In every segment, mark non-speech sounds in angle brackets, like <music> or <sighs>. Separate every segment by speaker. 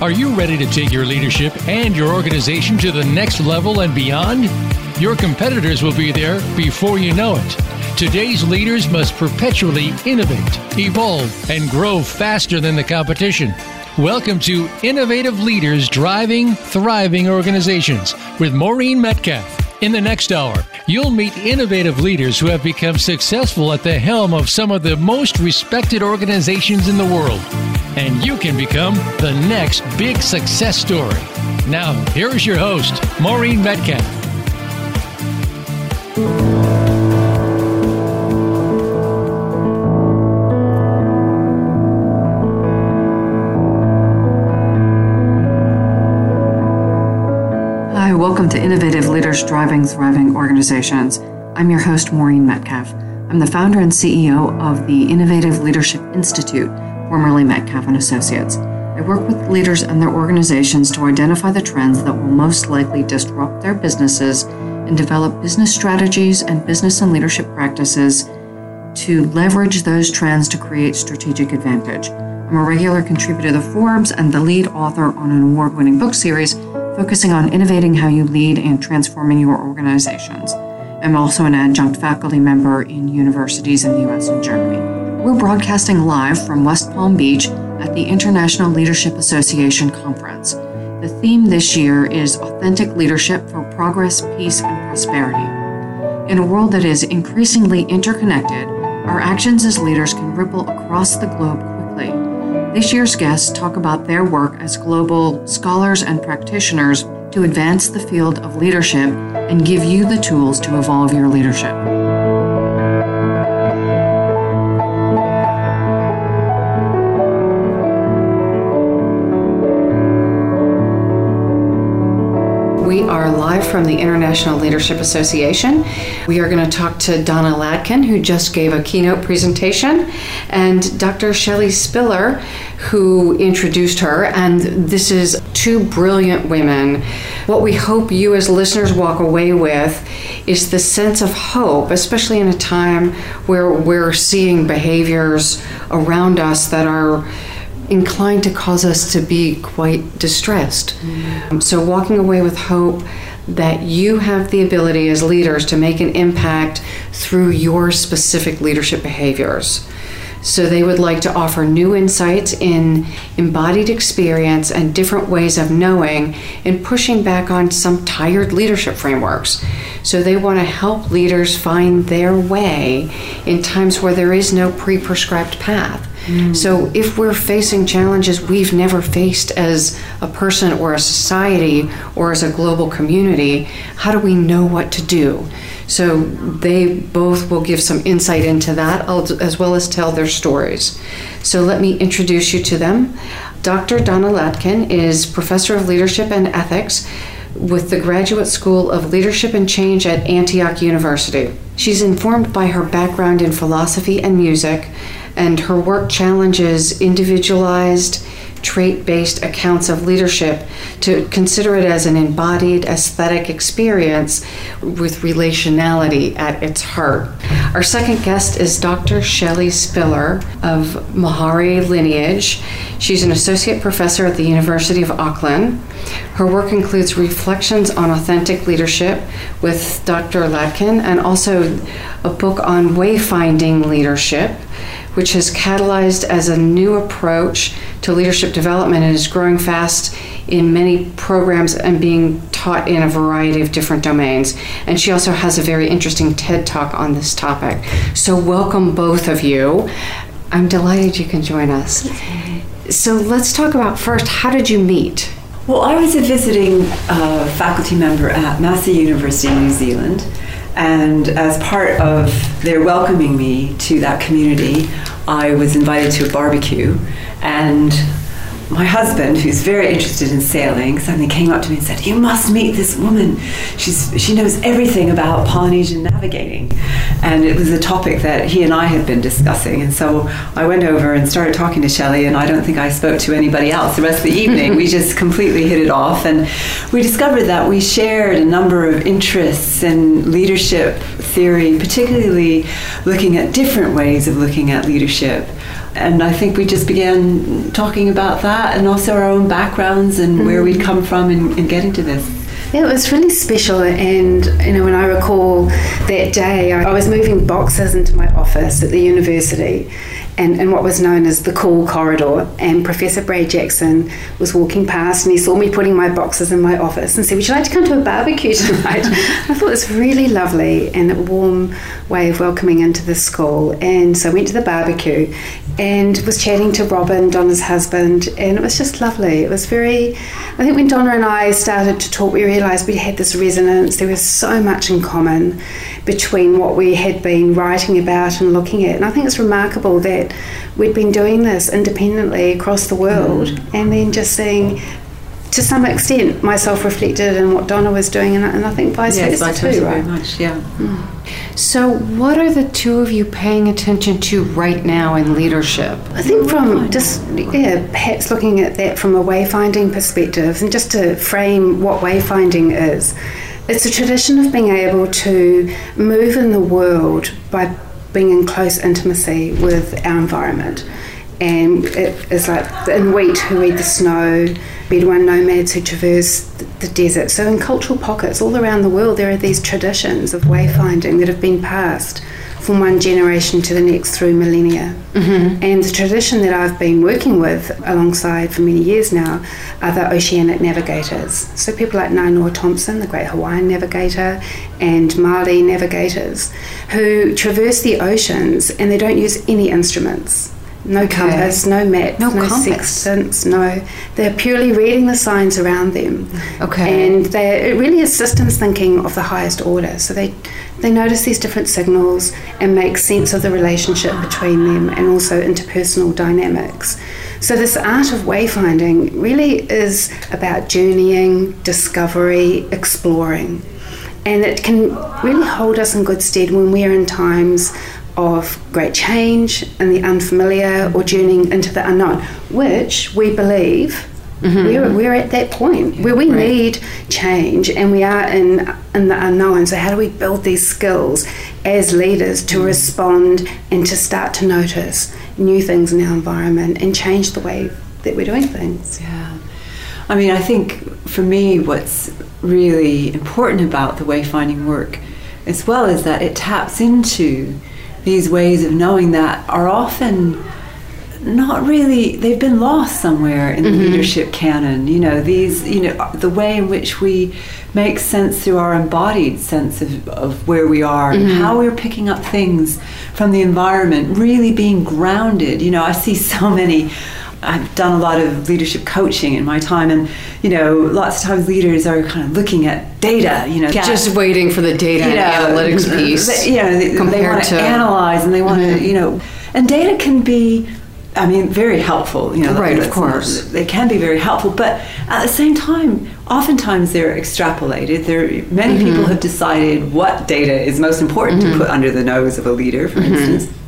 Speaker 1: Are you ready to take your leadership and your organization to the next level and beyond? Your competitors will be there before you know it. Today's leaders must perpetually innovate, evolve, and grow faster than the competition. Welcome to Innovative Leaders Driving Thriving Organizations with Maureen Metcalf. In the next hour, you'll meet innovative leaders who have become successful at the helm of some of the most respected organizations in the world. And you can become the next big success story. Now, here's your host, Maureen Metcalf.
Speaker 2: Welcome to Innovative Leaders Driving Thriving Organizations. I'm your host, Maureen Metcalf. I'm the founder and CEO of the Innovative Leadership Institute, formerly Metcalf and Associates. I work with leaders and their organizations to identify the trends that will most likely disrupt their businesses and develop business strategies and business and leadership practices to leverage those trends to create strategic advantage. I'm a regular contributor to Forbes and the lead author on an award winning book series focusing on innovating how you lead and transforming your organizations. I'm also an adjunct faculty member in universities in the US and Germany. We're broadcasting live from West Palm Beach at the International Leadership Association Conference. The theme this year is Authentic Leadership for Progress, Peace, and Prosperity. In a world that is increasingly interconnected, our actions as leaders can ripple across the globe. This year's guests talk about their work as global scholars and practitioners to advance the field of leadership and give you the tools to evolve your leadership. From the International Leadership Association. We are going to talk to Donna Ladkin, who just gave a keynote presentation, and Dr. Chellie Spiller, who introduced her. And this is two brilliant women. What we hope you, as listeners, walk away with is the sense of hope, especially in a time where we're seeing behaviors around us that are inclined to cause us to be quite distressed. Mm. So, walking away with hope that you have the ability as leaders to make an impact through your specific leadership behaviors. So, they would like to offer new insights in embodied experience and different ways of knowing and pushing back on some tired leadership frameworks. So, they want to help leaders find their way in times where there is no pre prescribed path. So, if we're facing challenges we've never faced as a person or a society or as a global community, how do we know what to do? So, they both will give some insight into that as well as tell their stories. So, let me introduce you to them. Dr. Donna Ladkin is Professor of Leadership and Ethics with the Graduate School of Leadership and Change at Antioch University. She's informed by her background in philosophy and music and her work challenges individualized, trait based accounts of leadership to consider it as an embodied aesthetic experience with relationality at its heart. Our second guest is Dr. Chellie Spiller of Maori Lineage. She's an associate professor at the University of Auckland. Her work includes reflections on authentic leadership with Dr. Ladkin and also a book on wayfinding leadership which has catalyzed as a new approach to leadership development and is growing fast in many programs and being taught in a variety of different domains. And she also has a very interesting TED talk on this topic. So, welcome both of you. I'm delighted you can join us. So, let's talk about first how did you meet?
Speaker 3: Well, I was a visiting uh, faculty member at Massey University in New Zealand and as part of their welcoming me to that community, I was invited to a barbecue. And my husband, who's very interested in sailing, suddenly came up to me and said, "You must meet this woman. She's she knows everything about Polynesian navigating." And it was a topic that he and I had been discussing. And so I went over and started talking to Chellie, and I don't think I spoke to anybody else the rest of the <laughs> evening. we just completely hit it off, and we discovered that we shared a number of interests in leadership theory, particularly looking at different ways of looking at leadership and I think we just began talking about that and also our own backgrounds and mm. where we'd come from in, in getting to this.
Speaker 4: Yeah, it was really special. And, you know, when I recall that day, I was moving boxes into my office at the university and, and what was known as the cool corridor. And Professor Brad Jackson was walking past and he saw me putting my boxes in my office and said, Would you like to come to a barbecue <laughs> tonight? I thought it was really lovely and a warm way of welcoming into the school. And so I went to the barbecue and was chatting to Robin, Donna's husband, and it was just lovely. It was very, I think when Donna and I started to talk, we realised we had this resonance. There was so much in common between what we had been writing about and looking at. And I think it's remarkable that we'd been doing this independently across the world mm. and then just seeing to some extent myself reflected in what Donna was doing and, and I think vice
Speaker 3: yes,
Speaker 4: versa too,
Speaker 3: right? Very much, yeah. Mm.
Speaker 4: So what are the two of you paying attention to right now in leadership? I think from just yeah, perhaps looking at that from a wayfinding perspective and just to frame what wayfinding is. It's a tradition of being able to move in the world by being in close intimacy with our environment. And it is like Inuit who eat the snow, Bedouin nomads who traverse the desert. So, in cultural pockets all around the world, there are these traditions of wayfinding that have been passed from one generation to the next through millennia. Mm-hmm. And the tradition that I've been working with alongside for many years now are the oceanic navigators. So people like Nainoa Thompson, the great Hawaiian navigator, and Māori navigators, who traverse the oceans and they don't use any instruments. No okay. compass, no map, no, no sextants, no. They're purely reading the signs around them.
Speaker 2: Okay.
Speaker 4: And they it really is systems thinking of the highest order. So they they notice these different signals and make sense of the relationship between them and also interpersonal dynamics. So this art of wayfinding really is about journeying, discovery, exploring. And it can really hold us in good stead when we're in times of great change and the unfamiliar or journeying into the unknown, which we believe Mm-hmm. We're, we're at that point where we right. need change and we are in, in the unknown. So, how do we build these skills as leaders to mm-hmm. respond and to start to notice new things in our environment and change the way that we're doing things?
Speaker 3: Yeah. I mean, I think for me, what's really important about the wayfinding work as well is that it taps into these ways of knowing that are often not really they've been lost somewhere in the mm-hmm. leadership canon you know these you know the way in which we make sense through our embodied sense of, of where we are mm-hmm. and how we're picking up things from the environment really being grounded you know i see so many I've done a lot of leadership coaching in my time, and you know, lots of times leaders are kind of looking at data. You know,
Speaker 2: just waiting for the data you know, analytics piece.
Speaker 3: They, you know, they, they want to analyze and they want to, mm-hmm. you know, and data can be I mean, very helpful. You know,
Speaker 2: right? Of course,
Speaker 3: they can be very helpful, but at the same time, oftentimes they're extrapolated. There, many mm-hmm. people have decided what data is most important mm-hmm. to put under the nose of a leader, for mm-hmm. instance,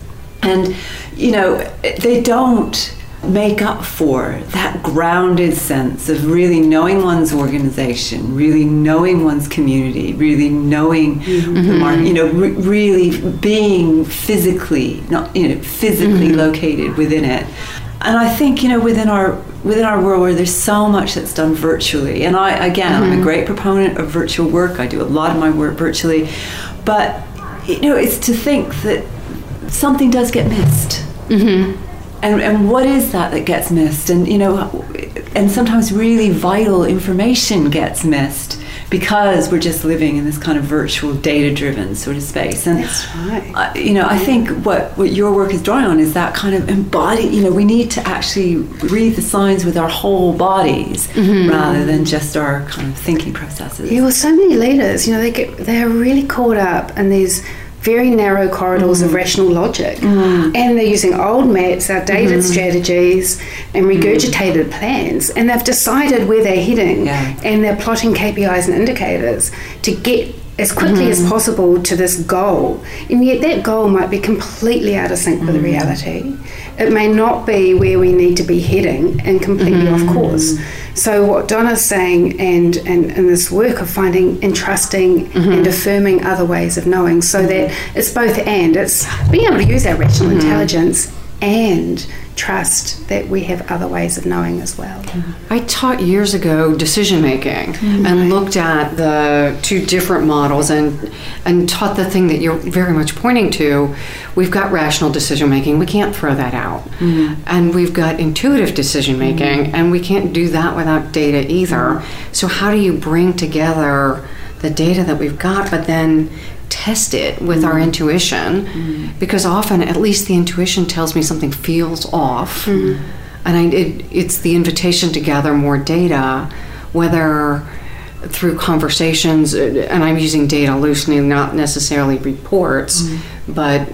Speaker 3: and you know, they don't make up for that grounded sense of really knowing one's organization, really knowing one's community, really knowing mm-hmm. the market, you know, re- really being physically, not you know, physically mm-hmm. located within it. And I think you know within our within our world where there's so much that's done virtually, and I again mm-hmm. I'm a mm-hmm. great proponent of virtual work. I do a lot of my work virtually, but you know it's to think that something does get missed. Mm-hmm and, and what is that that gets missed? And you know and sometimes really vital information gets missed because we're just living in this kind of virtual data driven sort of space.
Speaker 4: And that's right.
Speaker 3: Uh, you know i think what what your work is drawing on is that kind of embody you know we need to actually read the signs with our whole bodies mm-hmm. rather than just our kind of thinking processes.
Speaker 4: Yeah well so many leaders you know they get they're really caught up in these very narrow corridors mm. of rational logic. Mm. And they're using old maps, outdated mm. strategies, and regurgitated plans. And they've decided where they're heading. Yeah. And they're plotting KPIs and indicators to get as quickly as mm-hmm. possible to this goal. And yet that goal might be completely out of sync with mm. reality. It may not be where we need to be heading and completely off mm. course. So what Donna's saying and, and, and this work of finding and trusting mm-hmm. and affirming other ways of knowing so that it's both and it's being able to use our rational mm-hmm. intelligence and trust that we have other ways of knowing as well.
Speaker 2: I taught years ago decision making mm-hmm. and looked at the two different models and and taught the thing that you're very much pointing to. We've got rational decision making, we can't throw that out. Mm-hmm. And we've got intuitive decision making mm-hmm. and we can't do that without data either. Mm-hmm. So how do you bring together the data that we've got but then test it with our mm-hmm. intuition mm-hmm. because often at least the intuition tells me something feels off mm-hmm. and I, it, it's the invitation to gather more data whether through conversations uh, and i'm using data loosely not necessarily reports but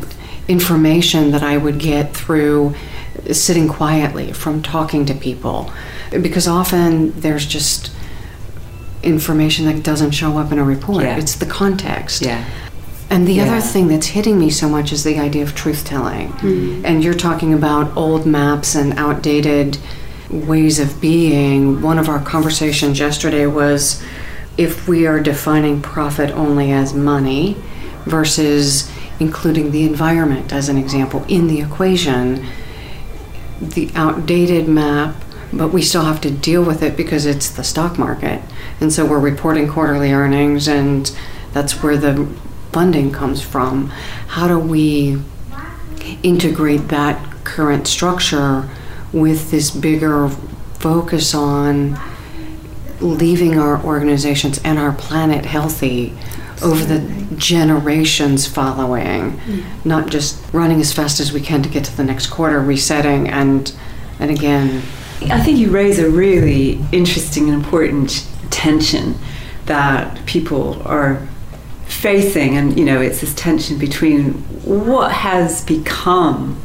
Speaker 2: information that i would get through sitting quietly from talking to people because often there's just information that doesn't show up in a report. Yeah. It's the context.
Speaker 3: Yeah.
Speaker 2: And the yeah. other thing that's hitting me so much is the idea of truth telling. Mm-hmm. And you're talking about old maps and outdated ways of being. One of our conversations yesterday was if we are defining profit only as money versus including the environment as an example in the equation, the outdated map, but we still have to deal with it because it's the stock market. And so we're reporting quarterly earnings, and that's where the funding comes from. How do we integrate that current structure with this bigger focus on leaving our organizations and our planet healthy over the generations following, mm-hmm. not just running as fast as we can to get to the next quarter, resetting and and again.
Speaker 3: I think you raise a really interesting and important tension that people are facing, and you know, it's this tension between what has become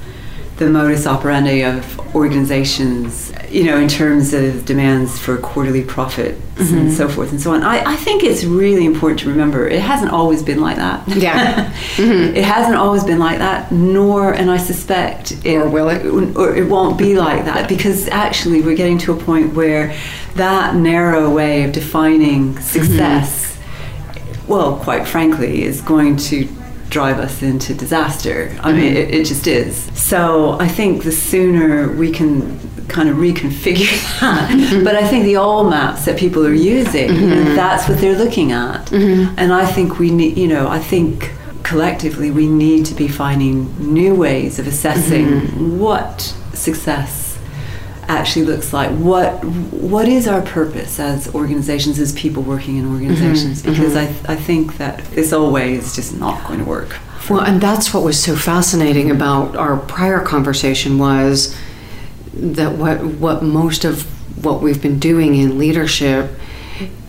Speaker 3: the modus operandi of organizations, you know, in terms of demands for quarterly profits mm-hmm. and so forth and so on. I, I, think it's really important to remember it hasn't always been like that.
Speaker 2: Yeah. <laughs>
Speaker 3: mm-hmm. It hasn't always been like that, nor, and I suspect
Speaker 2: it, or will it?
Speaker 3: Or it won't be like that because actually we're getting to a point where that narrow way of defining success. Mm-hmm well, quite frankly, is going to drive us into disaster. I mean, it, it, just is. So I think the sooner we can kind of reconfigure <laughs> that, mm-hmm. but I think the old maps that people are using, mm-hmm. that's what they're looking at. Mm-hmm. And I think we need, you know, I think collectively we need to be finding new ways of assessing mm-hmm. what success actually looks like. What what is our purpose as organizations, as people working in organizations? Mm-hmm, because mm-hmm. I, I think that this old way is just not going to work.
Speaker 2: Well, and that's what was so fascinating about our prior conversation was that what what most of what we've been doing in leadership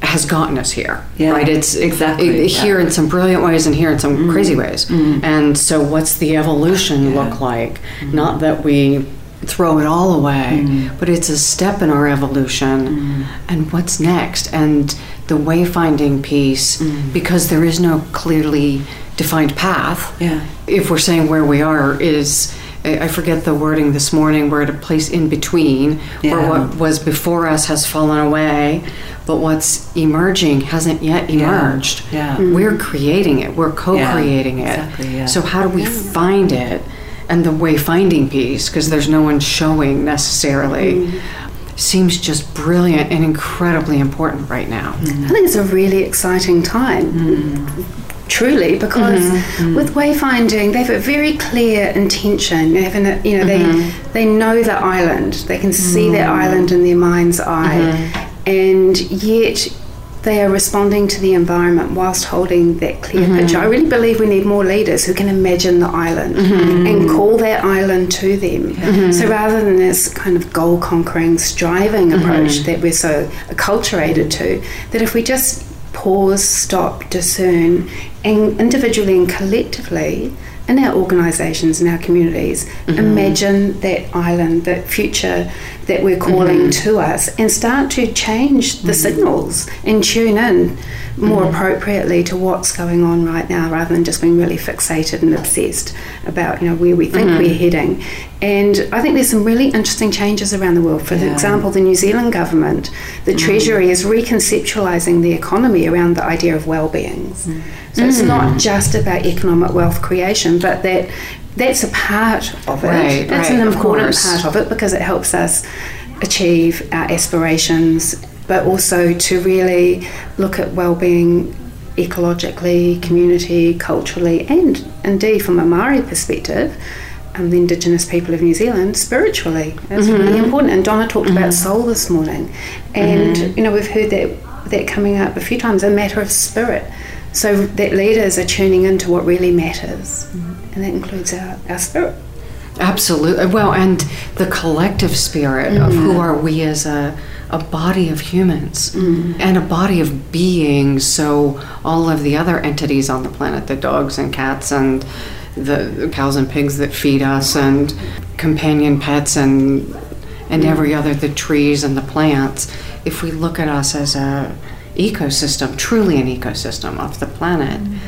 Speaker 2: has gotten us here.
Speaker 3: Yeah,
Speaker 2: right?
Speaker 3: It's exactly it,
Speaker 2: yeah. here in some brilliant ways and here in some mm-hmm. crazy ways. Mm-hmm. And so, what's the evolution yeah. look like? Mm-hmm. Not that we throw it all away, mm. but it's a step in our evolution. Mm. And what's next? And the wayfinding piece, mm. because there is no clearly defined path.
Speaker 3: Yeah.
Speaker 2: If we're saying where we are is. I forget the wording this morning. We're at a place in between yeah. where what was before us has fallen away, but what's emerging hasn't yet emerged.
Speaker 3: Yeah.
Speaker 2: yeah. We're creating it. We're co-creating yeah. it. Exactly, so how do we find it? And the wayfinding piece because there's no one showing necessarily mm. seems just brilliant and incredibly important right now.
Speaker 4: Mm. I think it's a really exciting time. Mm. Truly, because mm-hmm. with wayfinding, they have a very clear intention. They have, an, you know, mm-hmm. they they know the island. They can see their island in their mind's eye, mm-hmm. and yet they are responding to the environment whilst holding that clear mm-hmm. picture. I really believe we need more leaders who can imagine the island mm-hmm. and call that island to them. Mm-hmm. So rather than this kind of goal conquering, striving mm-hmm. approach that we're so acculturated to, that if we just pause, stop, discern, and individually and collectively, in our organisations, in our communities, mm-hmm. imagine that island, that future that we're calling mm-hmm. to us, and start to change the mm-hmm. signals and tune in more mm-hmm. appropriately to what's going on right now, rather than just being really fixated and obsessed about you know where we think mm-hmm. we're heading. And I think there's some really interesting changes around the world. For yeah. example, the New Zealand government, the mm. Treasury is reconceptualising the economy around the idea of well-being. Mm. So it's not mm. just about economic wealth creation, but that that's a part of it.
Speaker 2: Right,
Speaker 4: that's
Speaker 2: right,
Speaker 4: an important part of it because it helps us achieve our aspirations, but also to really look at well-being ecologically, community, culturally, and indeed from a Maori perspective, um, the Indigenous people of New Zealand, spiritually. That's really mm-hmm. important. And Donna talked about mm-hmm. soul this morning, mm-hmm. and you know we've heard that that coming up a few times. A matter of spirit. So that leaders are tuning into what really matters, and that includes our, our spirit.
Speaker 2: Absolutely. Well, and the collective spirit of who are we as a, a body of humans mm. and a body of beings. So, all of the other entities on the planet, the dogs and cats and the cows and pigs that feed us, and companion pets and and every mm. other the trees and the plants. If we look at us as a ecosystem, truly an ecosystem of the planet, mm.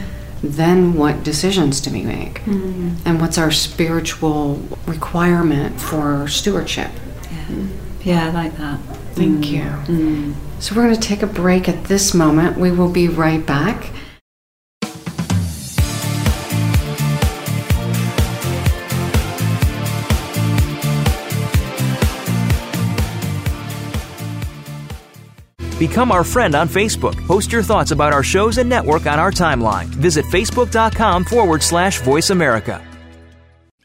Speaker 2: then what decisions do we make? And what's our spiritual requirement for stewardship?
Speaker 3: Yeah, I like that.
Speaker 2: Thank mm. you. Mm. So we're going to take a break at this moment. We will be right back.
Speaker 5: Become our friend on Facebook. Post your thoughts about our shows and network on our timeline. Visit facebook.com forward slash voice America.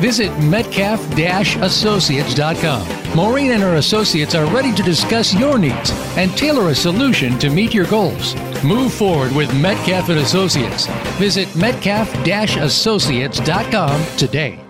Speaker 1: Visit metcalf-associates.com. Maureen and her associates are ready to discuss your needs and tailor a solution to meet your goals. Move forward with Metcalf and Associates. Visit metcalf-associates.com today.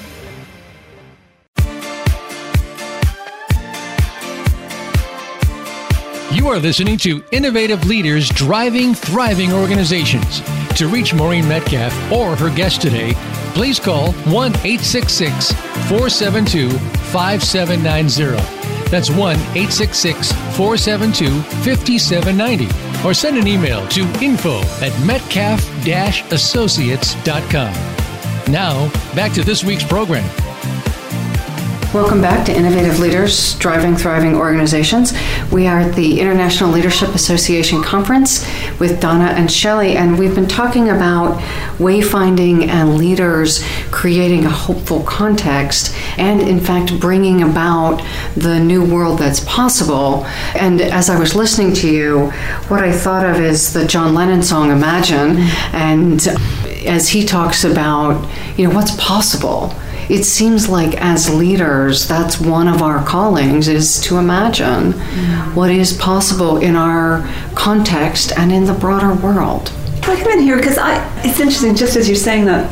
Speaker 1: You are listening to Innovative Leaders Driving Thriving Organizations. To reach Maureen Metcalf or her guest today, please call 1 866 472 5790. That's 1 866 472 5790. Or send an email to info at metcalf associates.com. Now, back to this week's program.
Speaker 2: Welcome back to Innovative Leaders Driving Thriving Organizations. We are at the International Leadership Association Conference with Donna and Chellie, and we've been talking about wayfinding and leaders creating a hopeful context and, in fact, bringing about the new world that's possible. And as I was listening to you, what I thought of is the John Lennon song Imagine, and as he talks about, you know, what's possible it seems like as leaders that's one of our callings is to imagine mm. what is possible in our context and in the broader world
Speaker 3: I come in here because I. It's interesting, just as you're saying that.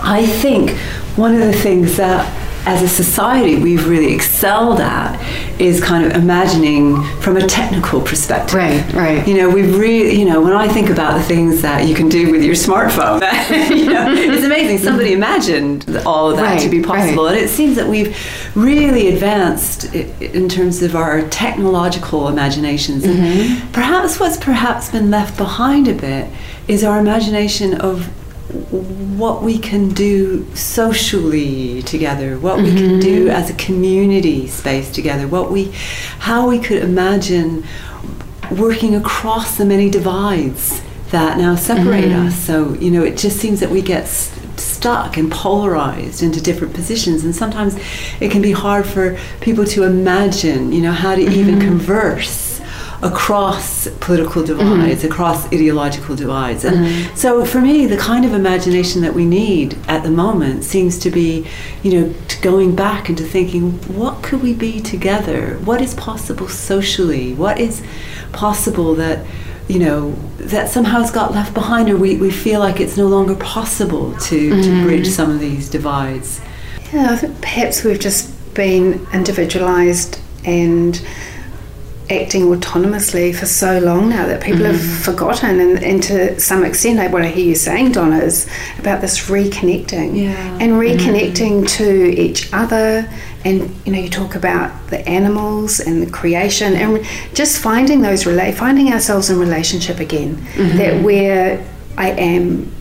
Speaker 3: I think one of the things that, as a society, we've really excelled at is kind of imagining from a technical perspective.
Speaker 2: right right
Speaker 3: You know, we've really, you know, when I think about the things that you can do with your smartphone, <laughs> you know, it's amazing. Somebody imagined all of that to be possible,
Speaker 2: right.
Speaker 3: and it seems that we've really advanced in terms of our technological imaginations. And mm-hmm. perhaps what's perhaps been left behind a bit is our imagination of what we can do socially together, what we can do as a community space together, what we, how we could imagine working across the many divides that now separate us. So you know, it just seems that we get s- stuck and polarized into different positions. And sometimes it can be hard for people to imagine, you know, how to even mm-hmm. converse across political divides, mm-hmm. across ideological divides. And mm-hmm. so for me, the kind of imagination that we need at the moment seems to be, you know, going back into thinking, what could we be together? What is possible socially? What is possible that you know, that somehow has got left behind or we, we feel like it's no longer possible to, mm. to bridge some of these divides.
Speaker 4: Yeah, I think perhaps we've just been individualized and acting autonomously for so long now that people mm-hmm. have forgotten and, and, to some extent what I hear you saying Donna is about this reconnecting
Speaker 3: yeah.
Speaker 4: and reconnecting mm-hmm. to each other and you know you talk about the animals and the creation and just finding those rela- finding ourselves in relationship again mm-hmm. that where I am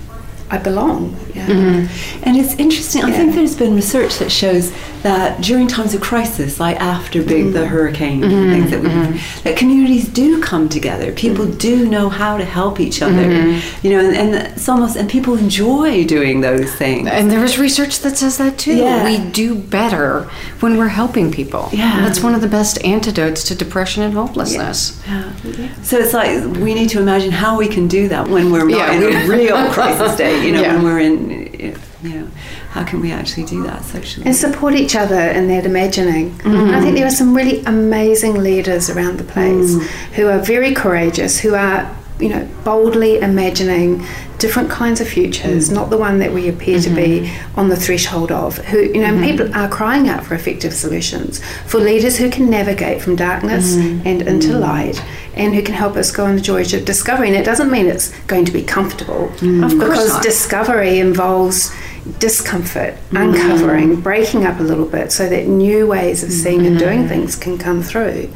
Speaker 4: I belong. Yeah.
Speaker 3: Mm-hmm. And it's interesting. Yeah. I think there's been research that shows that during times of crisis, like after big mm-hmm. the hurricane mm-hmm. things that we, mm-hmm. that communities do come together. People mm-hmm. do know how to help each other. Mm-hmm. You know, and, and, it's almost and people enjoy doing those things.
Speaker 2: And there is research that says that too. Yeah. We do better when we're helping people.
Speaker 3: Yeah,
Speaker 2: that's one of the best antidotes to depression and hopelessness.
Speaker 3: Yeah. yeah. So it's like we need to imagine how we can do that when we're not in a real crisis <laughs> state. You know, when we're in you know, how can we actually do that socially?
Speaker 4: And support each other in that imagining. Mm. I think there are some really amazing leaders around the place mm. who are very courageous, who are, you know, boldly imagining different kinds of futures, mm. not the one that we appear mm-hmm. to be mm-hmm. on the threshold of. Who, you know, mm-hmm. people are crying out for effective solutions, for leaders who can navigate from darkness mm. and into mm. light and who can help us go on the journey of discovery. And it doesn't mean it's going to be comfortable,
Speaker 2: mm.
Speaker 4: because discovery involves discomfort, mm. uncovering, breaking up a little bit so that new ways of seeing and doing mm. things can come through.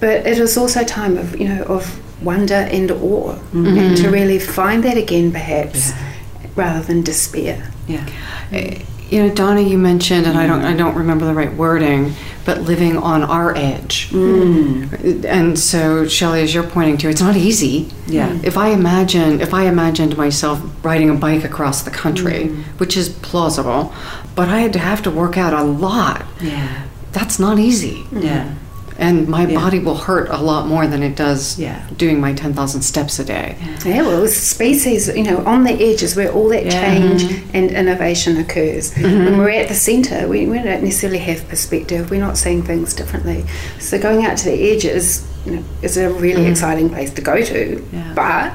Speaker 4: But it is also a time of, you know, of wonder and awe mm-hmm. and to really find that again perhaps yeah. rather than despair.
Speaker 3: Yeah.
Speaker 2: Uh, you know, Donna, you mentioned, and I don't, I don't remember the right wording, but living on our edge.
Speaker 3: Mm.
Speaker 2: And so, Chellie, as you're pointing to, it's not easy.
Speaker 3: Yeah.
Speaker 2: If I imagine, if I imagined myself riding a bike across the country, mm. which is plausible, but I had to have to work out a lot.
Speaker 3: Yeah.
Speaker 2: That's not easy.
Speaker 3: Yeah
Speaker 2: and my yeah. body will hurt a lot more than it does
Speaker 3: yeah.
Speaker 2: doing my 10,000 steps a day.
Speaker 4: Yeah. yeah, well, species, you know, on the edges where all that change mm-hmm. and innovation occurs. Mm-hmm. When we're at the centre, we, we don't necessarily have perspective, we're not seeing things differently. So going out to the edges you know, is a really mm-hmm. exciting place to go to, but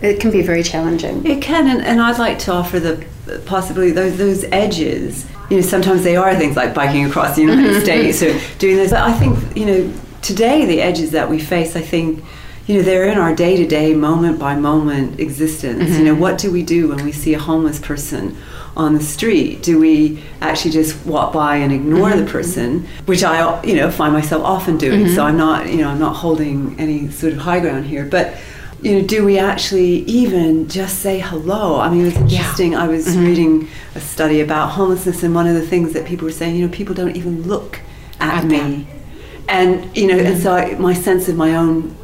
Speaker 4: it can be very challenging.
Speaker 3: It can, and, and I'd like to offer the possibility those those edges you know, sometimes they are things like biking across the United mm-hmm. States or doing this. But I think, you know, today the edges that we face, I think, you know, they're in our day to day, moment by moment existence. Mm-hmm. You know, what do we do when we see a homeless person on the street? Do we actually just walk by and ignore mm-hmm. the person, which I, you know, find myself often doing. Mm-hmm. So I'm not, you know, I'm not holding any sort of high ground here, but you know, do we actually even just say hello? I mean, it was interesting. Yeah. I was mm-hmm. reading a study about homelessness, and one of the things that people were saying, you know, people don't even look at, at me, them. and you know, mm-hmm. and so I, my sense of my own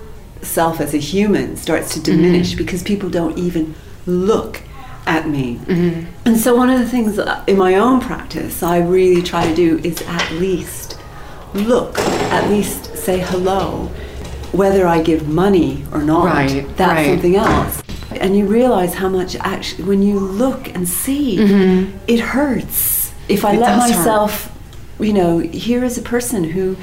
Speaker 3: self as a human starts to diminish mm-hmm. because people don't even look at me.
Speaker 2: Mm-hmm.
Speaker 3: And so, one of the things in my own practice I really try to do is at least look, at least say hello whether I give money or not,
Speaker 2: right,
Speaker 3: that's
Speaker 2: right.
Speaker 3: something else. And you realize how much actually, when you look and see,
Speaker 2: mm-hmm.
Speaker 3: it hurts. If I
Speaker 2: it
Speaker 3: let myself, hurt. you know, here is a person who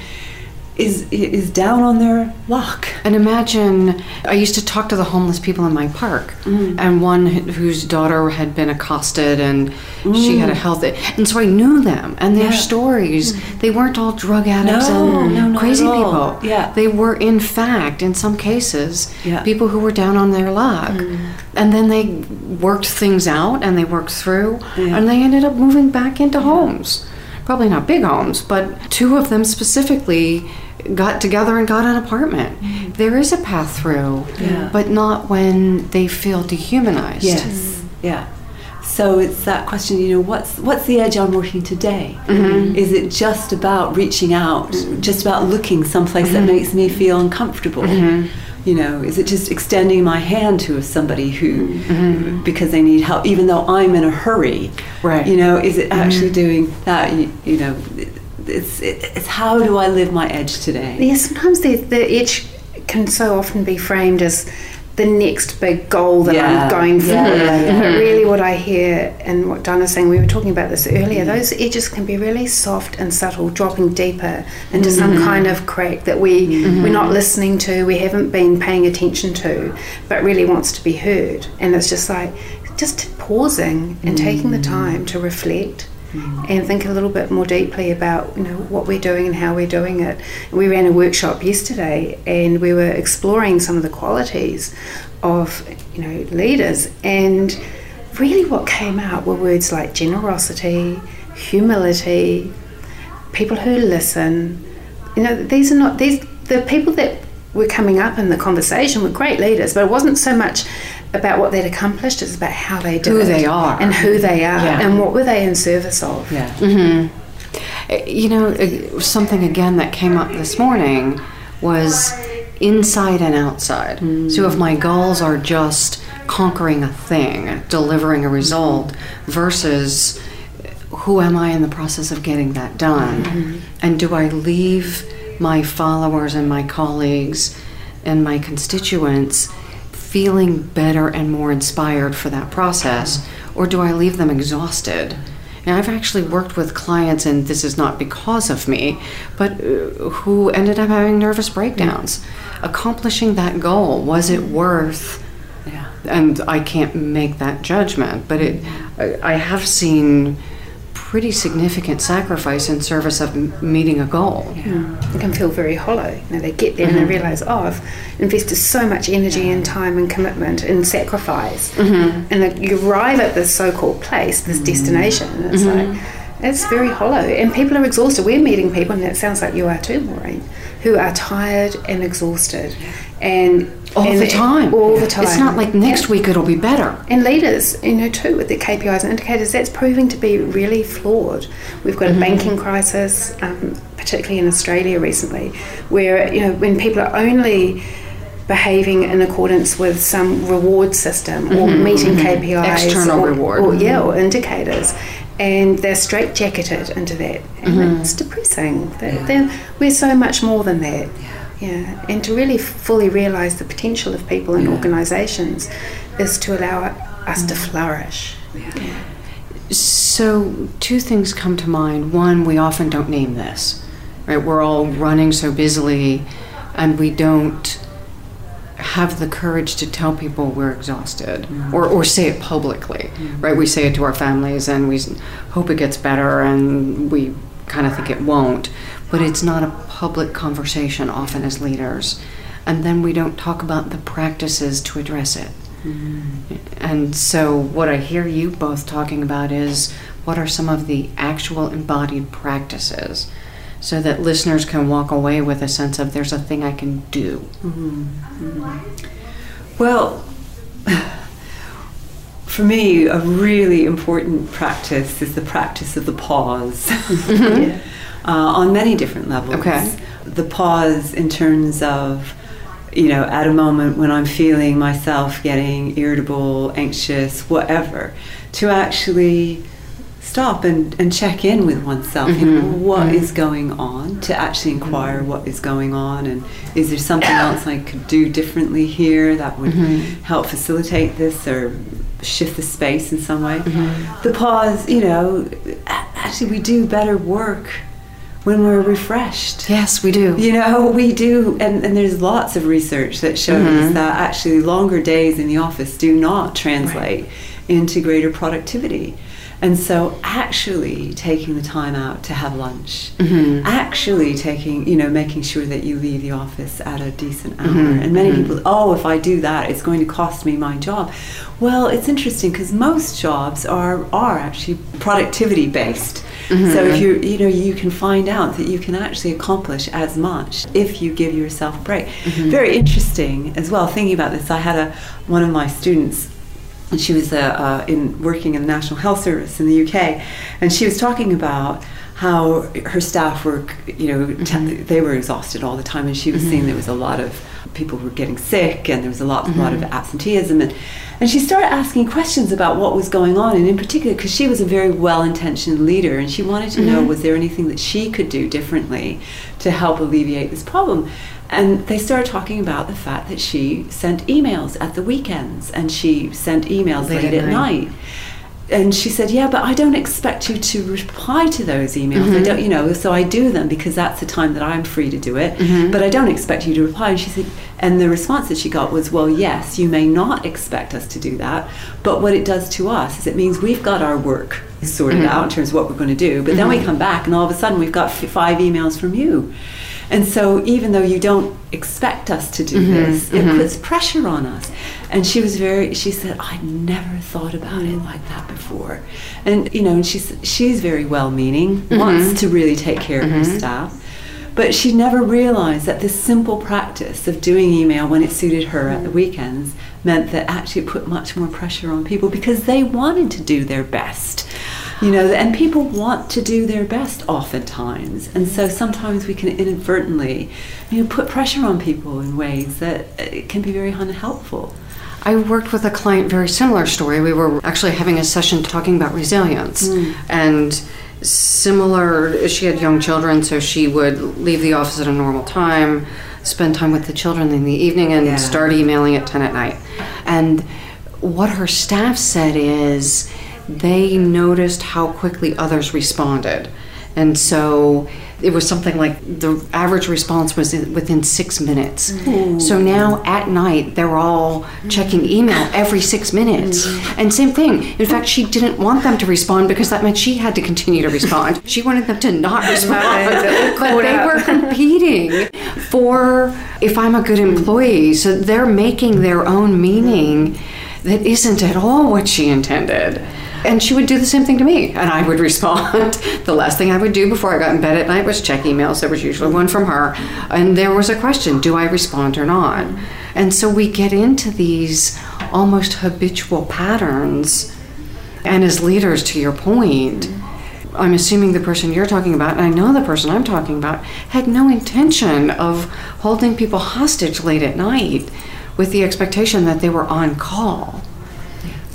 Speaker 3: is is down on their luck.
Speaker 2: And imagine, I used to talk to the homeless people in my park, mm. and one whose daughter had been accosted, and mm. she had a mm. health, and so I knew them and their yeah. stories. Mm. They weren't all drug addicts
Speaker 3: no,
Speaker 2: and
Speaker 3: no,
Speaker 2: crazy people.
Speaker 3: Yeah,
Speaker 2: they were in fact, in some cases,
Speaker 3: yeah.
Speaker 2: people who were down on their luck,
Speaker 3: mm.
Speaker 2: and then they worked things out and they worked through,
Speaker 3: yeah.
Speaker 2: and they ended up moving back into homes. Probably not big homes, but two of them specifically got together and got an apartment. Mm. There is a path through,
Speaker 3: yeah.
Speaker 2: but not when they feel dehumanized.
Speaker 3: Yes. Mm. Yeah. So it's that question, you know, what's what's the edge I'm working today?
Speaker 2: Mm-hmm.
Speaker 3: Is it just about reaching out, mm-hmm. just about looking someplace mm-hmm. that makes me feel uncomfortable?
Speaker 2: Mm-hmm.
Speaker 3: You know, is it just extending my hand to somebody who,
Speaker 2: Mm-hmm.
Speaker 3: because they need help, even though I'm in a hurry?
Speaker 2: Right.
Speaker 3: You know, is it actually
Speaker 2: Mm-hmm.
Speaker 3: doing that? You, you know, it's, it's how do I live my edge today?
Speaker 4: Yeah, sometimes the, the edge can so often be framed as the next big goal that
Speaker 3: Yeah.
Speaker 4: I'm going for.
Speaker 3: Yeah, yeah.
Speaker 4: But really, what I hear and what Donna's saying, we were talking about this earlier, those edges can be really soft and subtle, dropping deeper into some mm-hmm. kind of crack that we, we're mm-hmm. not listening to, we haven't been paying attention to, but really wants to be heard. And it's just like, just pausing and taking the mm. time to reflect and think a little bit more deeply about you know what we're doing and how we're doing it. We ran a workshop yesterday, and we were exploring some of the qualities of you know leaders, and really what came out were words like generosity, humility, people who listen. You know, these are not these the people that were coming up in the conversation were great leaders, but it wasn't so much about what they'd accomplished, it's about how they did
Speaker 2: Who
Speaker 4: it
Speaker 2: they are.
Speaker 4: and who they are
Speaker 2: Yeah.
Speaker 4: and what were they in service of.
Speaker 3: Yeah.
Speaker 2: Uh, You know, uh, something again that came up this morning was inside and outside. So if my goals are just conquering a thing, delivering a result, versus who am I in the process of getting that done? And do I leave my followers and my colleagues and my constituents feeling better and more inspired for that process? Or do I leave them exhausted? And I've actually worked with clients, and this is not because of me, but uh, who ended up having nervous breakdowns. Accomplishing that goal, was it worth?
Speaker 3: Yeah.
Speaker 2: And I can't make that judgment, but it, I I have seen pretty significant sacrifice in service of m- meeting a goal.
Speaker 4: It can feel very hollow. You know, they get there and they mm-hmm. realise, oh, I've invested so much energy and time and commitment and sacrifice. Mm-hmm. And then you arrive at this so-called place, this mm-hmm. destination, and it's like, it's very hollow. And people are exhausted. We're meeting people, and it sounds like you are too, Maureen, who are tired and exhausted. And
Speaker 2: All
Speaker 4: and-
Speaker 2: the time.
Speaker 4: All the time.
Speaker 2: It's not like next week it'll be better.
Speaker 4: And leaders, you know, too, with their KPIs and indicators, that's proving to be really flawed. We've got a mm-hmm. banking crisis, um, particularly in Australia recently, where, you know, when people are only behaving in accordance with some reward system or mm-hmm, meeting mm-hmm. KPIs,
Speaker 2: External
Speaker 4: or,
Speaker 2: reward.
Speaker 4: or yeah, or indicators, and they're straitjacketed into that, and it's depressing. They're, they're, we're so much more than that. Yeah, and to really fully realise the potential of people and organisations is to allow us to mm. flourish.
Speaker 2: So, two things come to mind. One, we often don't name this, right? We're all running so busily, and we don't have the courage to tell people we're exhausted mm. or, or say it publicly, mm. right? We say it to our families and we hope it gets better and we kind of think it won't, but it's not a public conversation often as leaders. And then we don't talk about the practices to address it. Mm-hmm. And so, what I hear you both talking about is what are some of the actual embodied practices so that listeners can walk away with a sense of there's a thing I can do. Mm-hmm.
Speaker 3: Well, <sighs> for me, a really important practice is the practice of the pause mm-hmm. <laughs> uh, on many different levels.
Speaker 2: Okay.
Speaker 3: The pause in terms of, you know, at a moment when I'm feeling myself getting irritable, anxious, whatever, to actually stop and, and check in with oneself. You know, mm-hmm. what mm-hmm. is going on? To actually inquire mm-hmm. what is going on and is there something else I could do differently here that would help facilitate this or shift the space in some way? The pause, you know, actually we do better work when we're refreshed.
Speaker 2: Yes, we do.
Speaker 3: You know, <laughs> we do, and, and there's lots of research that shows mm-hmm. that actually longer days in the office do not translate into greater productivity. And so, actually taking the time out to have lunch, mm-hmm. actually taking, you know, making sure that you leave the office at a decent hour. Mm-hmm. And many mm-hmm. people, oh, if I do that, it's going to cost me my job. Well, it's interesting because most jobs are are actually productivity based. So if you you know you can find out that you can actually accomplish as much if you give yourself a break. Very interesting as well. Thinking about this, I had a one of my students and she was uh, uh, in working in the National Health Service in the UK, and she was talking about how her staff were, you know, mm-hmm. they were exhausted all the time, and she was mm-hmm. seeing there was a lot of people who were getting sick, and there was a lot, mm-hmm. lot of mm-hmm. absenteeism, and and she started asking questions about what was going on, and in particular, because she was a very well-intentioned leader, and she wanted to know mm-hmm. was there anything that she could do differently to help alleviate this problem. And they started talking about the fact that she sent emails at the weekends, and she sent emails late, late at night. night and she said, "Yeah, but I don't expect you to reply to those emails. Mm-hmm. I don't, you know. So I do them because that's the time that I'm free to do it. Mm-hmm. But I don't expect you to reply." And she said, and the response that she got was, "Well, yes, you may not expect us to do that, but what it does to us is it means we've got our work sorted mm-hmm. out in terms of what we're going to do. But then we mm-hmm. come back, and all of a sudden we've got f- five emails from you." And so, even though you don't expect us to do mm-hmm, this, it mm-hmm. puts pressure on us. And she was very, she said, I never thought about it like that before. And, you know, and she's, she's very well meaning, mm-hmm. wants to really take care of her mm-hmm. staff. But she never realized that this simple practice of doing email when it suited her at the mm. weekends meant that actually it put much more pressure on people because they wanted to do their best you know and people want to do their best oftentimes and so sometimes we can inadvertently you know put pressure on people in ways that uh, can be very unhelpful
Speaker 2: I worked with a client, very similar story. We were actually having a session talking about resilience. Mm. And similar, she had young children, so she would leave the office at a normal time, spend time with the children in the evening, and yeah. start emailing at 10 at night. And what her staff said is they noticed how quickly others responded. And so it was something like the average response was within six minutes. Mm-hmm. So now at night, they're all checking email every six minutes. Mm-hmm. And same thing. In fact, she didn't want them to respond because that meant she had to continue to respond. she wanted them to not <laughs> respond. but they were competing for if I'm a good employee. So they're making their own meaning that isn't at all what she intended. And she would do the same thing to me, and I would <laughs> respond. the last thing I would do before I got in bed at night was check emails. There was usually one from her, and there was a question do I respond or not? And so we get into these almost habitual patterns. And as leaders, to your point, I'm assuming the person you're talking about, and I know the person I'm talking about, had no intention of holding people hostage late at night with the expectation that they were on call.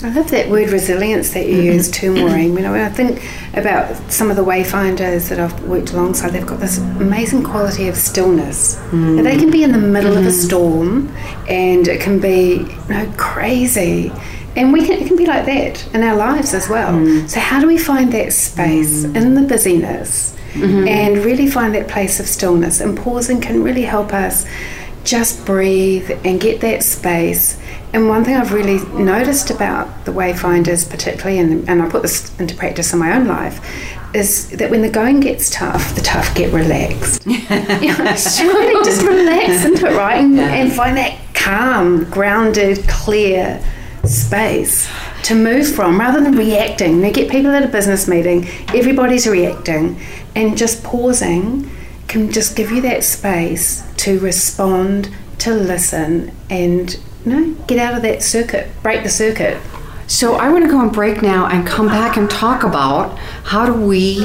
Speaker 4: I love that word resilience that you use too, Maureen. You know, when I think about some of the wayfinders that I've worked alongside, they've got this amazing quality of stillness. Mm. they can be in the middle mm. of a mm-hmm. storm, and it can be you know crazy, and we can it can be like that in our lives as well. Mm. So how do we find that space in the busyness, mm-hmm. and really find that place of stillness? And pausing can really help us just breathe and get that space and one thing I've really noticed about the Wayfinders, particularly, and, and I put this into practice in my own life, is that when the going gets tough, the tough get relaxed. <laughs> you know, just relax into it, right? And, and find that calm, grounded, clear space to move from rather than reacting. You get people at a business meeting, everybody's reacting, and just pausing can just give you that space to respond, to listen, and no, get out of that circuit, break the circuit.
Speaker 2: So I want to go on break now and come back and talk about how do we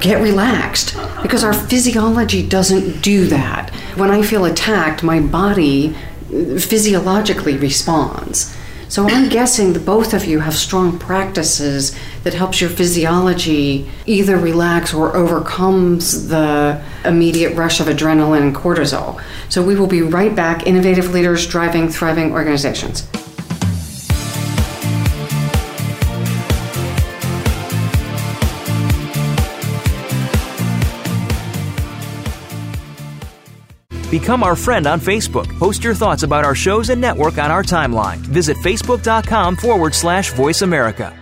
Speaker 2: get relaxed because our physiology doesn't do that. When I feel attacked, my body uh, physiologically responds. So I'm guessing that both of you have strong practices that helps your physiology either relax or overcomes the immediate rush of adrenaline and cortisol. So we will be right back. Innovative leaders driving thriving organizations.
Speaker 5: Become our friend on Facebook. Post your thoughts about our shows and network on our timeline. Visit facebook.com forward slash voice America.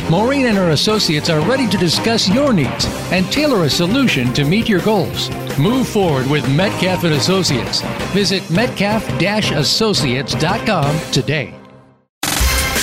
Speaker 1: Maureen and her associates are ready to discuss your needs and tailor a solution to meet your goals. Move forward with Metcalf and Associates. Visit metcalf-associates.com today.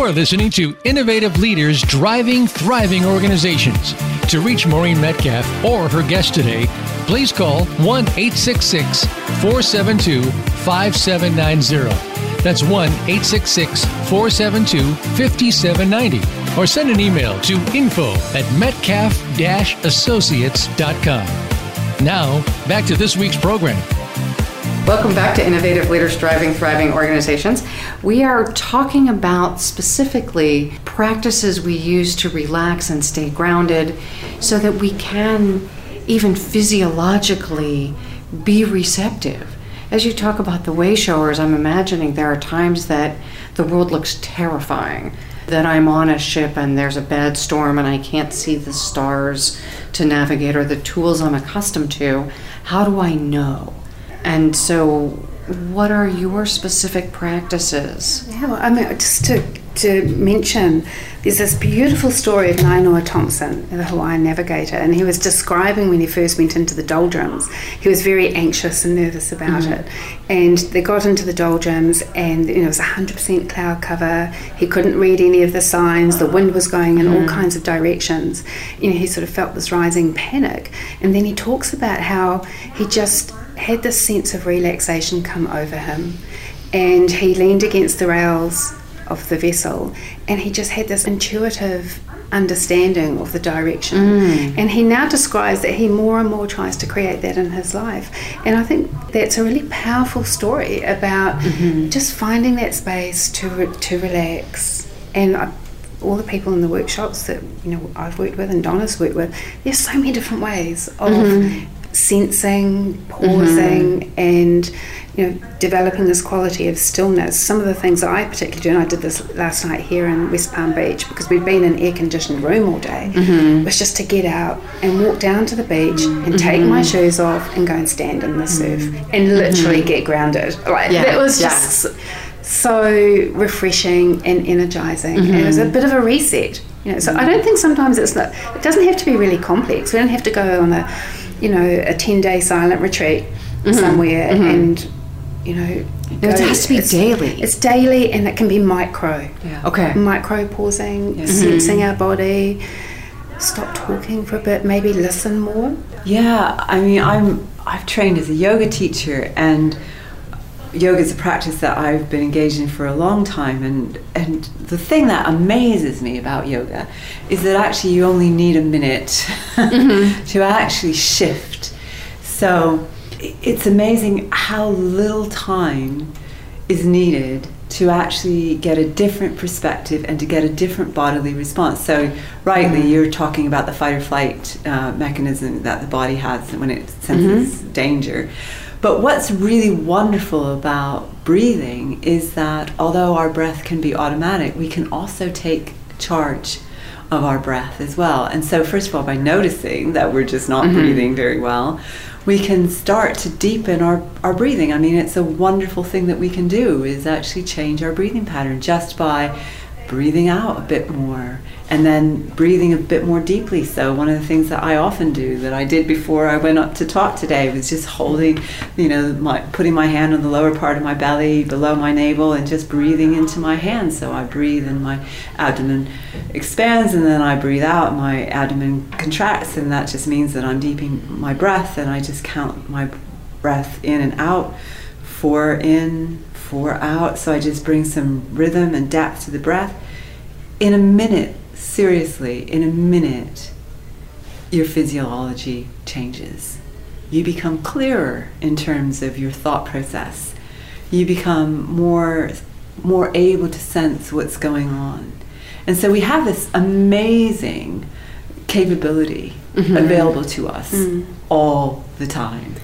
Speaker 1: You are listening to Innovative Leaders Driving Thriving Organizations. To reach Maureen Metcalf or her guest today, please call 1 866 472 5790. That's 1 866 472 5790. Or send an email to info at metcalf associates.com. Now, back to this week's program.
Speaker 2: Welcome back to Innovative Leaders Driving Thriving Organizations. We are talking about specifically practices we use to relax and stay grounded so that we can even physiologically be receptive. As you talk about the way showers, I'm imagining there are times that the world looks terrifying. That I'm on a ship and there's a bad storm and I can't see the stars to navigate or the tools I'm accustomed to. How do I know? And so, what are your specific practices?
Speaker 4: Yeah, well, I mean, just to, to mention, there's this beautiful story of Nainoa Thompson, the Hawaiian navigator, and he was describing when he first went into the doldrums. He was very anxious and nervous about mm-hmm. it. And they got into the doldrums, and you know, it was 100% cloud cover. He couldn't read any of the signs. The wind was going in mm-hmm. all kinds of directions. You know, he sort of felt this rising panic. And then he talks about how he just had this sense of relaxation come over him, and he leaned against the rails of the vessel, and he just had this intuitive understanding of the direction. Mm. And he now describes that he more and more tries to create that in his life. And I think that's a really powerful story about mm-hmm. just finding that space to re- to relax. And I, all the people in the workshops that you know I've worked with and Donna's worked with, there's so many different ways of mm-hmm sensing, pausing, mm-hmm. and you know, developing this quality of stillness. Some of the things that I particularly do, and I did this last night here in West Palm Beach because we'd been in an air conditioned room all day, mm-hmm. was just to get out and walk down to the beach mm-hmm. and take my shoes off and go and stand in the surf mm-hmm. and literally mm-hmm. get grounded. Like yeah. that was just yeah. so refreshing and energizing. And it was a bit of a reset. You know, so I don't think sometimes it's not. It doesn't have to be really complex. We don't have to go on a you know, a 10 day silent retreat mm-hmm. somewhere mm-hmm. and, you know,
Speaker 2: no, it has to be
Speaker 4: it's,
Speaker 2: daily.
Speaker 4: It's daily and it can be micro.
Speaker 2: Yeah. Okay.
Speaker 4: Micro pausing, mm-hmm. sensing our body, stop talking for a bit, maybe listen more.
Speaker 3: Yeah, I mean, I'm I've trained as a yoga teacher and yoga is a practice that I've been engaged in for a long time and and the thing that amazes me about yoga is that actually you only need a minute mm-hmm. <laughs> to actually shift so it's amazing how little time is needed to actually get a different perspective and to get a different bodily response. So, rightly, mm-hmm. you're talking about the fight or flight uh, mechanism that the body has when it senses mm-hmm. danger. But what's really wonderful about breathing is that although our breath can be automatic, we can also take charge of our breath as well. And so, first of all, by noticing that we're just not mm-hmm. breathing very well, we can start to deepen our, our breathing. I mean, it's a wonderful thing that we can do is actually change our breathing pattern just by breathing out a bit more and then breathing a bit more deeply. So one of the things that I often do that I did before I went up to talk today was just holding, you know, my putting my hand on the lower part of my belly below my navel and just breathing into my hands. So I breathe and my abdomen expands and then I breathe out, my abdomen contracts and that just means that I'm deepening my breath and I just count my breath in and out. Four in, four out. So I just bring some rhythm and depth to the breath. In a minute, seriously, in a minute, your physiology changes. You become clearer in terms of your thought process. You become more more able to sense what's going on. And so we have this amazing capability mm-hmm. available to us mm. all the time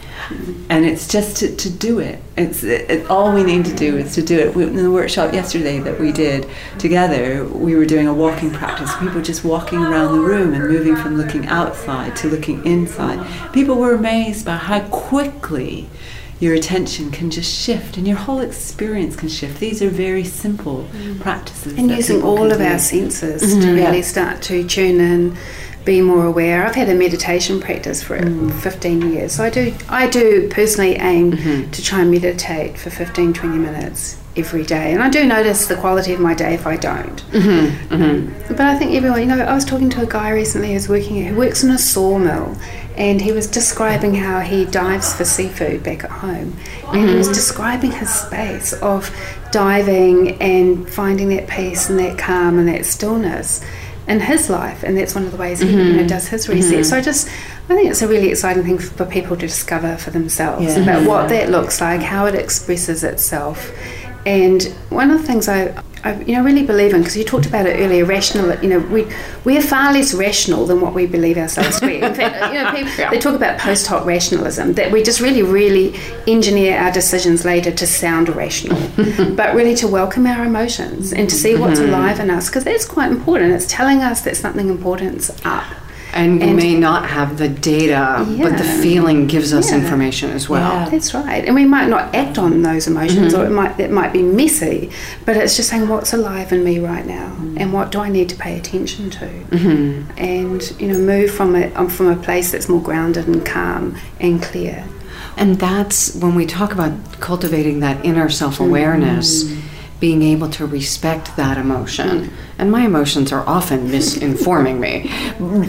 Speaker 3: and it's just to, to do it. It's it, it, all we need to do is to do it. We, in the workshop yesterday that we did together, we were doing a walking practice. People just walking around the room and moving from looking outside to looking inside. People were amazed by how quickly your attention can just shift and your whole experience can shift. These are very simple mm. practices.
Speaker 4: And using all of do. our senses mm-hmm. to really yeah. start to tune in be more aware. I've had a meditation practice for mm. 15 years. So I do I do personally aim mm-hmm. to try and meditate for 15 20 minutes every day. And I do notice the quality of my day if I don't. Mm-hmm. Mm-hmm. But I think everyone, you know, I was talking to a guy recently who's working who works in a sawmill and he was describing how he dives for seafood back at home. And he was mm-hmm. describing his space of diving and finding that peace and that calm and that stillness in his life, and that's one of the ways he mm-hmm. you know, mm-hmm. does his reset. Mm-hmm. So I just, I think it's a really exciting thing for people to discover for themselves yeah. about what that looks like, how it expresses itself, and one of the things I, I you know, really believe in, because you talked about it earlier, rational, you know, we, we're far less rational than what we believe ourselves to be. In fact, you know, people, yeah. they talk about post hoc rationalism, that we just really, really engineer our decisions later to sound rational, <laughs> but really to welcome our emotions and to see what's mm-hmm. alive in us, because that's quite important. It's telling us that something important's up.
Speaker 2: And we and may not have the data, yeah. but the feeling gives us yeah. information as well.
Speaker 4: Yeah. That's right. And we might not act on those emotions, mm-hmm. or it might it might be messy, but it's just saying what's alive in me right now, mm-hmm. and what do I need to pay attention to, mm-hmm. and you know move from a um, from a place that's more grounded and calm and clear.
Speaker 2: And that's when we talk about cultivating that inner self awareness mm being able to respect that emotion. Mm. And my emotions are often misinforming me,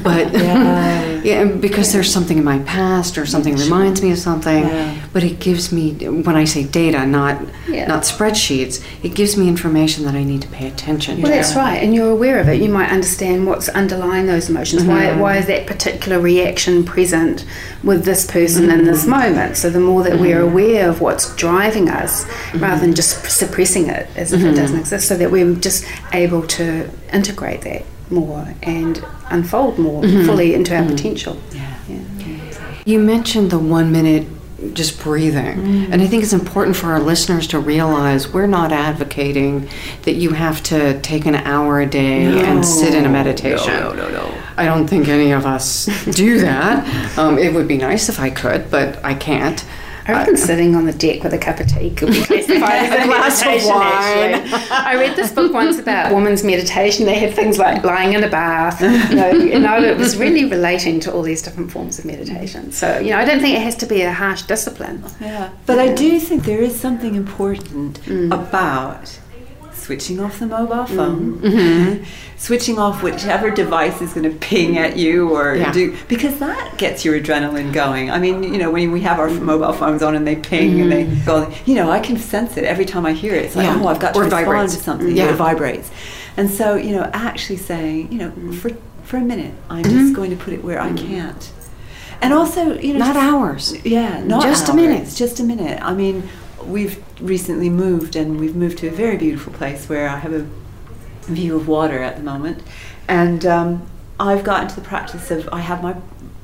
Speaker 2: but <laughs> yeah. <laughs> yeah. because there's something in my past or something reminds me of something. Yeah. But it gives me, when I say data, not yeah. not spreadsheets, it gives me information that I need to pay attention
Speaker 4: well, to. Well, that's right, and you're aware of it. You might understand what's underlying those emotions. Mm-hmm. Why why is that particular reaction present with this person mm-hmm. in this mm-hmm. moment? So the more that mm-hmm. we're aware of what's driving us, rather than just suppressing it as if it mm-hmm. doesn't exist, so that we're just able to integrate that more and unfold more mm-hmm. fully into our mm-hmm. potential. Yeah. yeah.
Speaker 2: You mentioned the one minute just breathing. Mm. And I think it's important for our listeners to realize we're not advocating that you have to take an hour a day no. and sit in a meditation.
Speaker 3: No, no, no, no.
Speaker 2: I don't think any of us do that. <laughs> Um, it would be nice if I could, but I can't.
Speaker 4: I reckon uh, sitting on the deck with a cup of tea could be classified as <laughs> a glass of wine. I read this book once about women's meditation. They had things like lying in a bath. You know, you know, it was really relating to all these different forms of meditation. So, you know, I don't think it has to be a harsh discipline.
Speaker 3: Yeah, but yeah. I do think there is something important mm. about switching off the mobile phone, mm-hmm. switching off whichever device is going to ping at you or yeah. do because that gets your adrenaline going. I mean, you know, when we have our mobile phones on and they ping mm-hmm. and they mm-hmm. go, you know, I can sense it every time I hear it. It's like, yeah. oh, I've got to or respond vibrates. to something. Yeah. It vibrates. And so, you know, actually saying, you know, mm-hmm. for for a minute, I'm mm-hmm. just going to put it where I mm-hmm. can't. And also, you know,
Speaker 2: not hours.
Speaker 3: Yeah, not
Speaker 2: just
Speaker 3: hours,
Speaker 2: a minute.
Speaker 3: Just a minute. I mean, we've recently moved and we've moved to a very beautiful place where I have a view of water at the moment. And um, I've gotten to the practice of, I have my,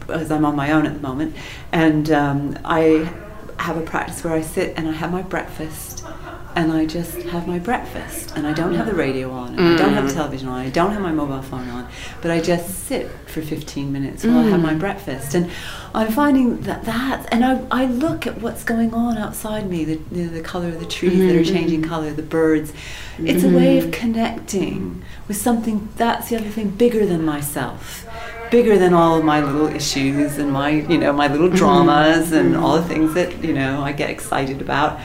Speaker 3: as I'm on my own at the moment, and um, I have a practice where I sit and I have my breakfast and I just have my breakfast and I don't have the radio on and I don't have the mm. television on, I don't have my mobile phone on, but I just sit for 15 minutes while I have my mm. breakfast. And I'm finding that that, and I, I look at what's going on outside me, the, you know, the color of the trees that are mm-hmm. changing mm-hmm. color, the birds. It's a way of mm-hmm. connecting with something, that's the other thing, bigger than myself. Bigger than all of my little issues and my, you know, my little dramas and all the things that, you know, I get excited about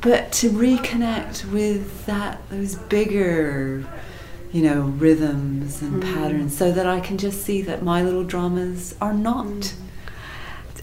Speaker 3: but to reconnect with that those bigger you know rhythms and
Speaker 2: Mm.
Speaker 3: patterns so that I can just see that my little dramas are not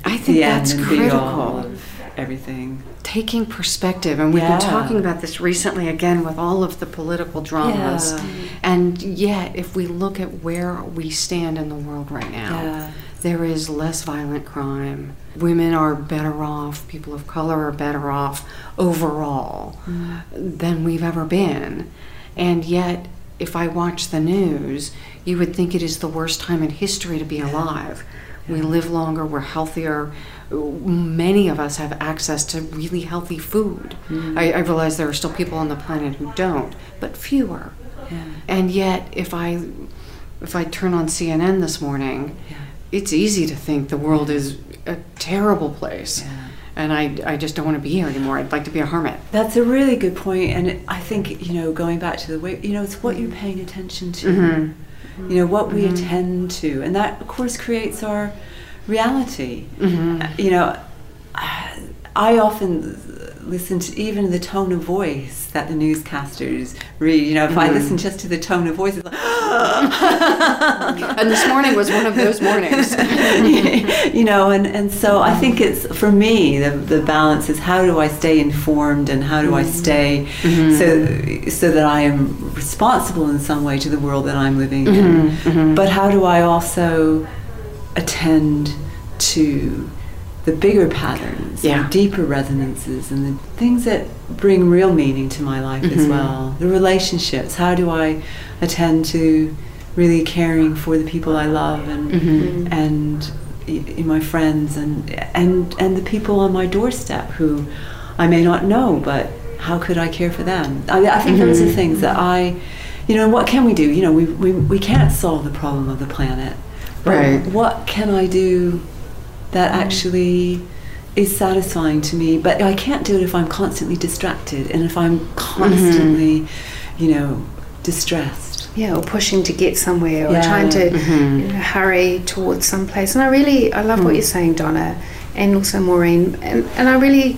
Speaker 2: I think
Speaker 3: the
Speaker 2: that's
Speaker 3: end and be all
Speaker 2: critical.
Speaker 3: of everything
Speaker 2: Taking perspective, and we've
Speaker 3: Yeah.
Speaker 2: been talking about this recently again with all of the political dramas.
Speaker 3: Yeah.
Speaker 2: And yet, if we look at where we stand in the world right now,
Speaker 3: Yeah.
Speaker 2: There is less violent crime. Women are better off, people of color are better off overall mm. than we've ever been. And yet, if I watch the news, you would think it is the worst time in history to be alive. We live longer, we're healthier. Many of us have access to really healthy food. Mm. I, I realize there are still people on the planet who don't, but fewer. And yet, if I if I turn on CNN this morning, it's easy to think the world is a terrible place, and I I just don't want to be here anymore. I'd like to be a hermit.
Speaker 3: That's a really good point, and I think you know, going back to the way you know, it's what you're paying attention to. Mm-hmm. You know what we mm-hmm. attend to, and that of course creates our reality. Mm-hmm. Uh, You know, I often listen to even the tone of voice that the newscasters read. You know, if I mm-hmm. listen just to the tone of voice, it's like, <gasps>
Speaker 2: And this morning was one of those mornings. <laughs>
Speaker 3: you know, and, and so I think mm-hmm. it's for me the, the balance is how do I stay informed and how do I mm-hmm. stay so so that I am responsible in some way to the world that I'm living in, but how do I also attend to the bigger patterns,
Speaker 2: Yeah.
Speaker 3: and deeper resonances, and the things that bring real meaning to my life as mm-hmm. well. The relationships. How do I attend to really caring for the people I love and mm-hmm. and y- my friends and and and the people on my doorstep who I may not know, but how could I care for them? I, I think those are mm-hmm. things that I, you know, what can we do? You know, we, we, we can't solve the problem of the planet.
Speaker 2: Right.
Speaker 3: What can I do that mm. actually is satisfying to me? But I can't do it if I'm constantly distracted and if I'm constantly, mm-hmm. you know, distressed.
Speaker 4: yeah, or pushing to get somewhere, or
Speaker 3: Yeah.
Speaker 4: trying to you mm-hmm. know, hurry towards some place. And I really, I love what mm. you're saying, Donna, and also Maureen, and, and I really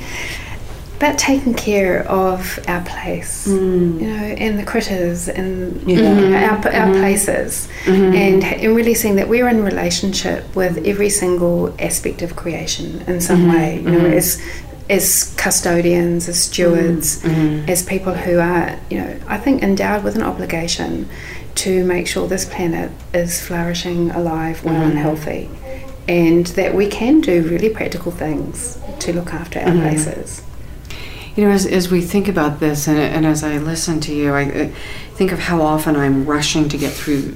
Speaker 4: about taking care of our place, mm. you know, and the critters and you know, mm-hmm. our, our mm-hmm. places, mm-hmm. and, and really seeing that we're in relationship with every single aspect of creation in some way, you know, as as custodians, as stewards, as people who are, you know, I think endowed with an obligation to make sure this planet is flourishing, alive, well, and healthy, and that we can do really practical things to look after our places.
Speaker 2: You know, as, as we think about this, and, and as I listen to you, I, I think of how often I'm rushing to get through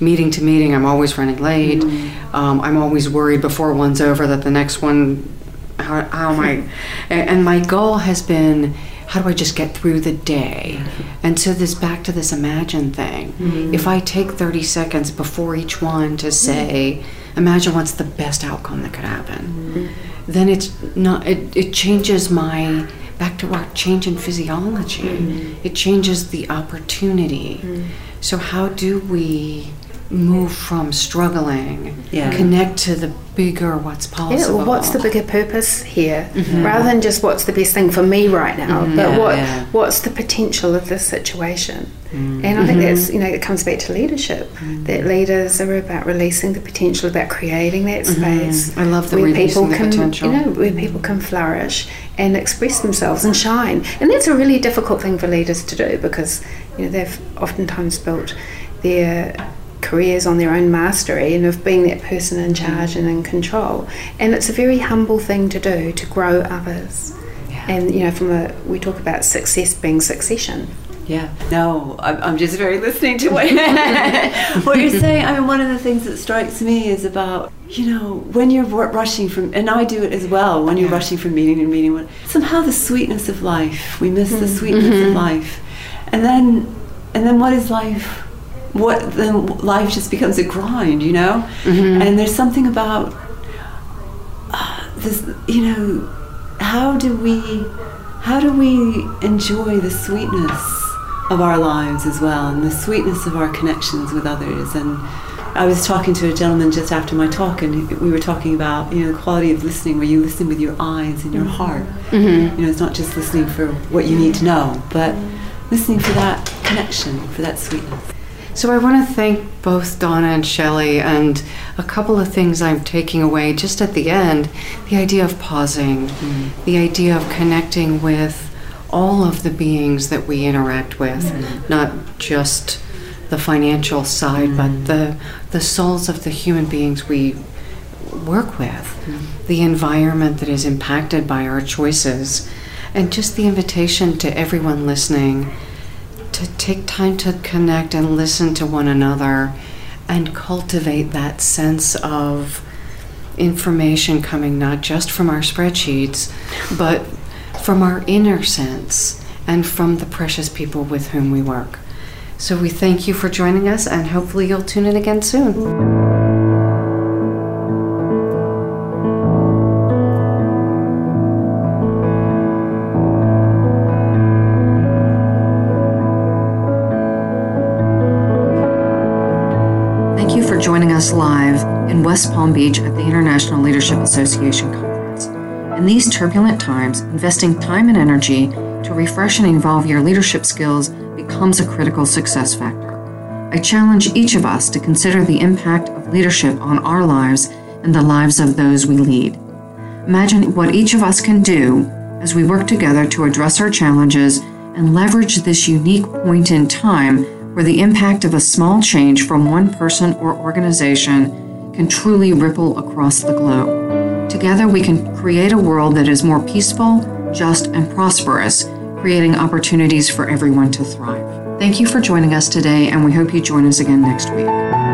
Speaker 2: meeting to meeting. I'm always running late. Mm. Um, I'm always worried before one's over that the next one, how, how am I? <laughs> And, and my goal has been, how do I just get through the day? <laughs> And so this back to this imagine thing. Mm. If I take 30 seconds before each one to say, imagine what's the best outcome that could happen, mm. then it's not. It, it changes my back to our change in physiology. Mm-hmm. It changes the opportunity. Mm-hmm. So how do we move from struggling,
Speaker 3: Yeah.
Speaker 2: connect to the bigger what's
Speaker 4: Yeah,
Speaker 2: possible?
Speaker 4: well, what's the bigger purpose here, mm-hmm. rather than just what's the best thing for me right now, mm-hmm. but
Speaker 3: Yeah,
Speaker 4: what
Speaker 3: yeah.
Speaker 4: what's the potential of this situation? Mm. And I think that's mm-hmm. you know it comes back to leadership. Mm. That leaders are about releasing the potential, about creating that space.
Speaker 2: I love the
Speaker 4: where
Speaker 2: releasing
Speaker 4: people
Speaker 2: the
Speaker 4: can,
Speaker 2: potential.
Speaker 4: You know, where people can flourish and express themselves and shine. And that's a really difficult thing for leaders to do because you know they've oftentimes built their careers on their own mastery and of being that person in charge and in control. And it's a very humble thing to do to grow others. And you know, from a we talk about success being succession.
Speaker 3: Yeah. No, I'm, I'm just very listening to what, <laughs> what you're saying. I mean, one of the things that strikes me is about, you know, when you're rushing from, and I do it as well, when you're yeah. rushing from meeting to meeting, What somehow the sweetness of life, we miss mm-hmm. the sweetness mm-hmm. of life. And then, and then what is life? What, then life just becomes a grind, you know? Mm-hmm. And there's something about uh, this, you know, how do we, how do we enjoy the sweetness of our lives as well and the sweetness of our connections with others and I was talking to a gentleman just after my talk, and we were talking about you know the quality of listening, where you listen with your eyes and your heart. Mm-hmm. You know, it's not just listening for what you need to know, but listening for that connection, for that sweetness.
Speaker 2: So I want to thank both Donna and Chellie, and a couple of things I'm taking away just at the end: the idea of pausing, mm-hmm. the idea of connecting with all of the beings that we interact with, mm-hmm. not just the financial side, mm-hmm. but the the souls of the human beings we work with, mm-hmm. the environment that is impacted by our choices, and just the invitation to everyone listening to take time to connect and listen to one another and cultivate that sense of information coming not just from our spreadsheets, but from our inner sense and from the precious people with whom we work. So we thank you for joining us and hopefully you'll tune in again soon. Live in West Palm Beach at the International Leadership Association Conference. In these turbulent times, investing time and energy to refresh and evolve your leadership skills becomes a critical success factor. I challenge each of us to consider the impact of leadership on our lives and the lives of those we lead. Imagine what each of us can do as we work together to address our challenges and leverage this unique point in time where the impact of a small change from one person or organization can truly ripple across the globe. Together, we can create a world that is more peaceful, just, and prosperous, creating opportunities for everyone to thrive. Thank you for joining us today, and we hope you join us again next week.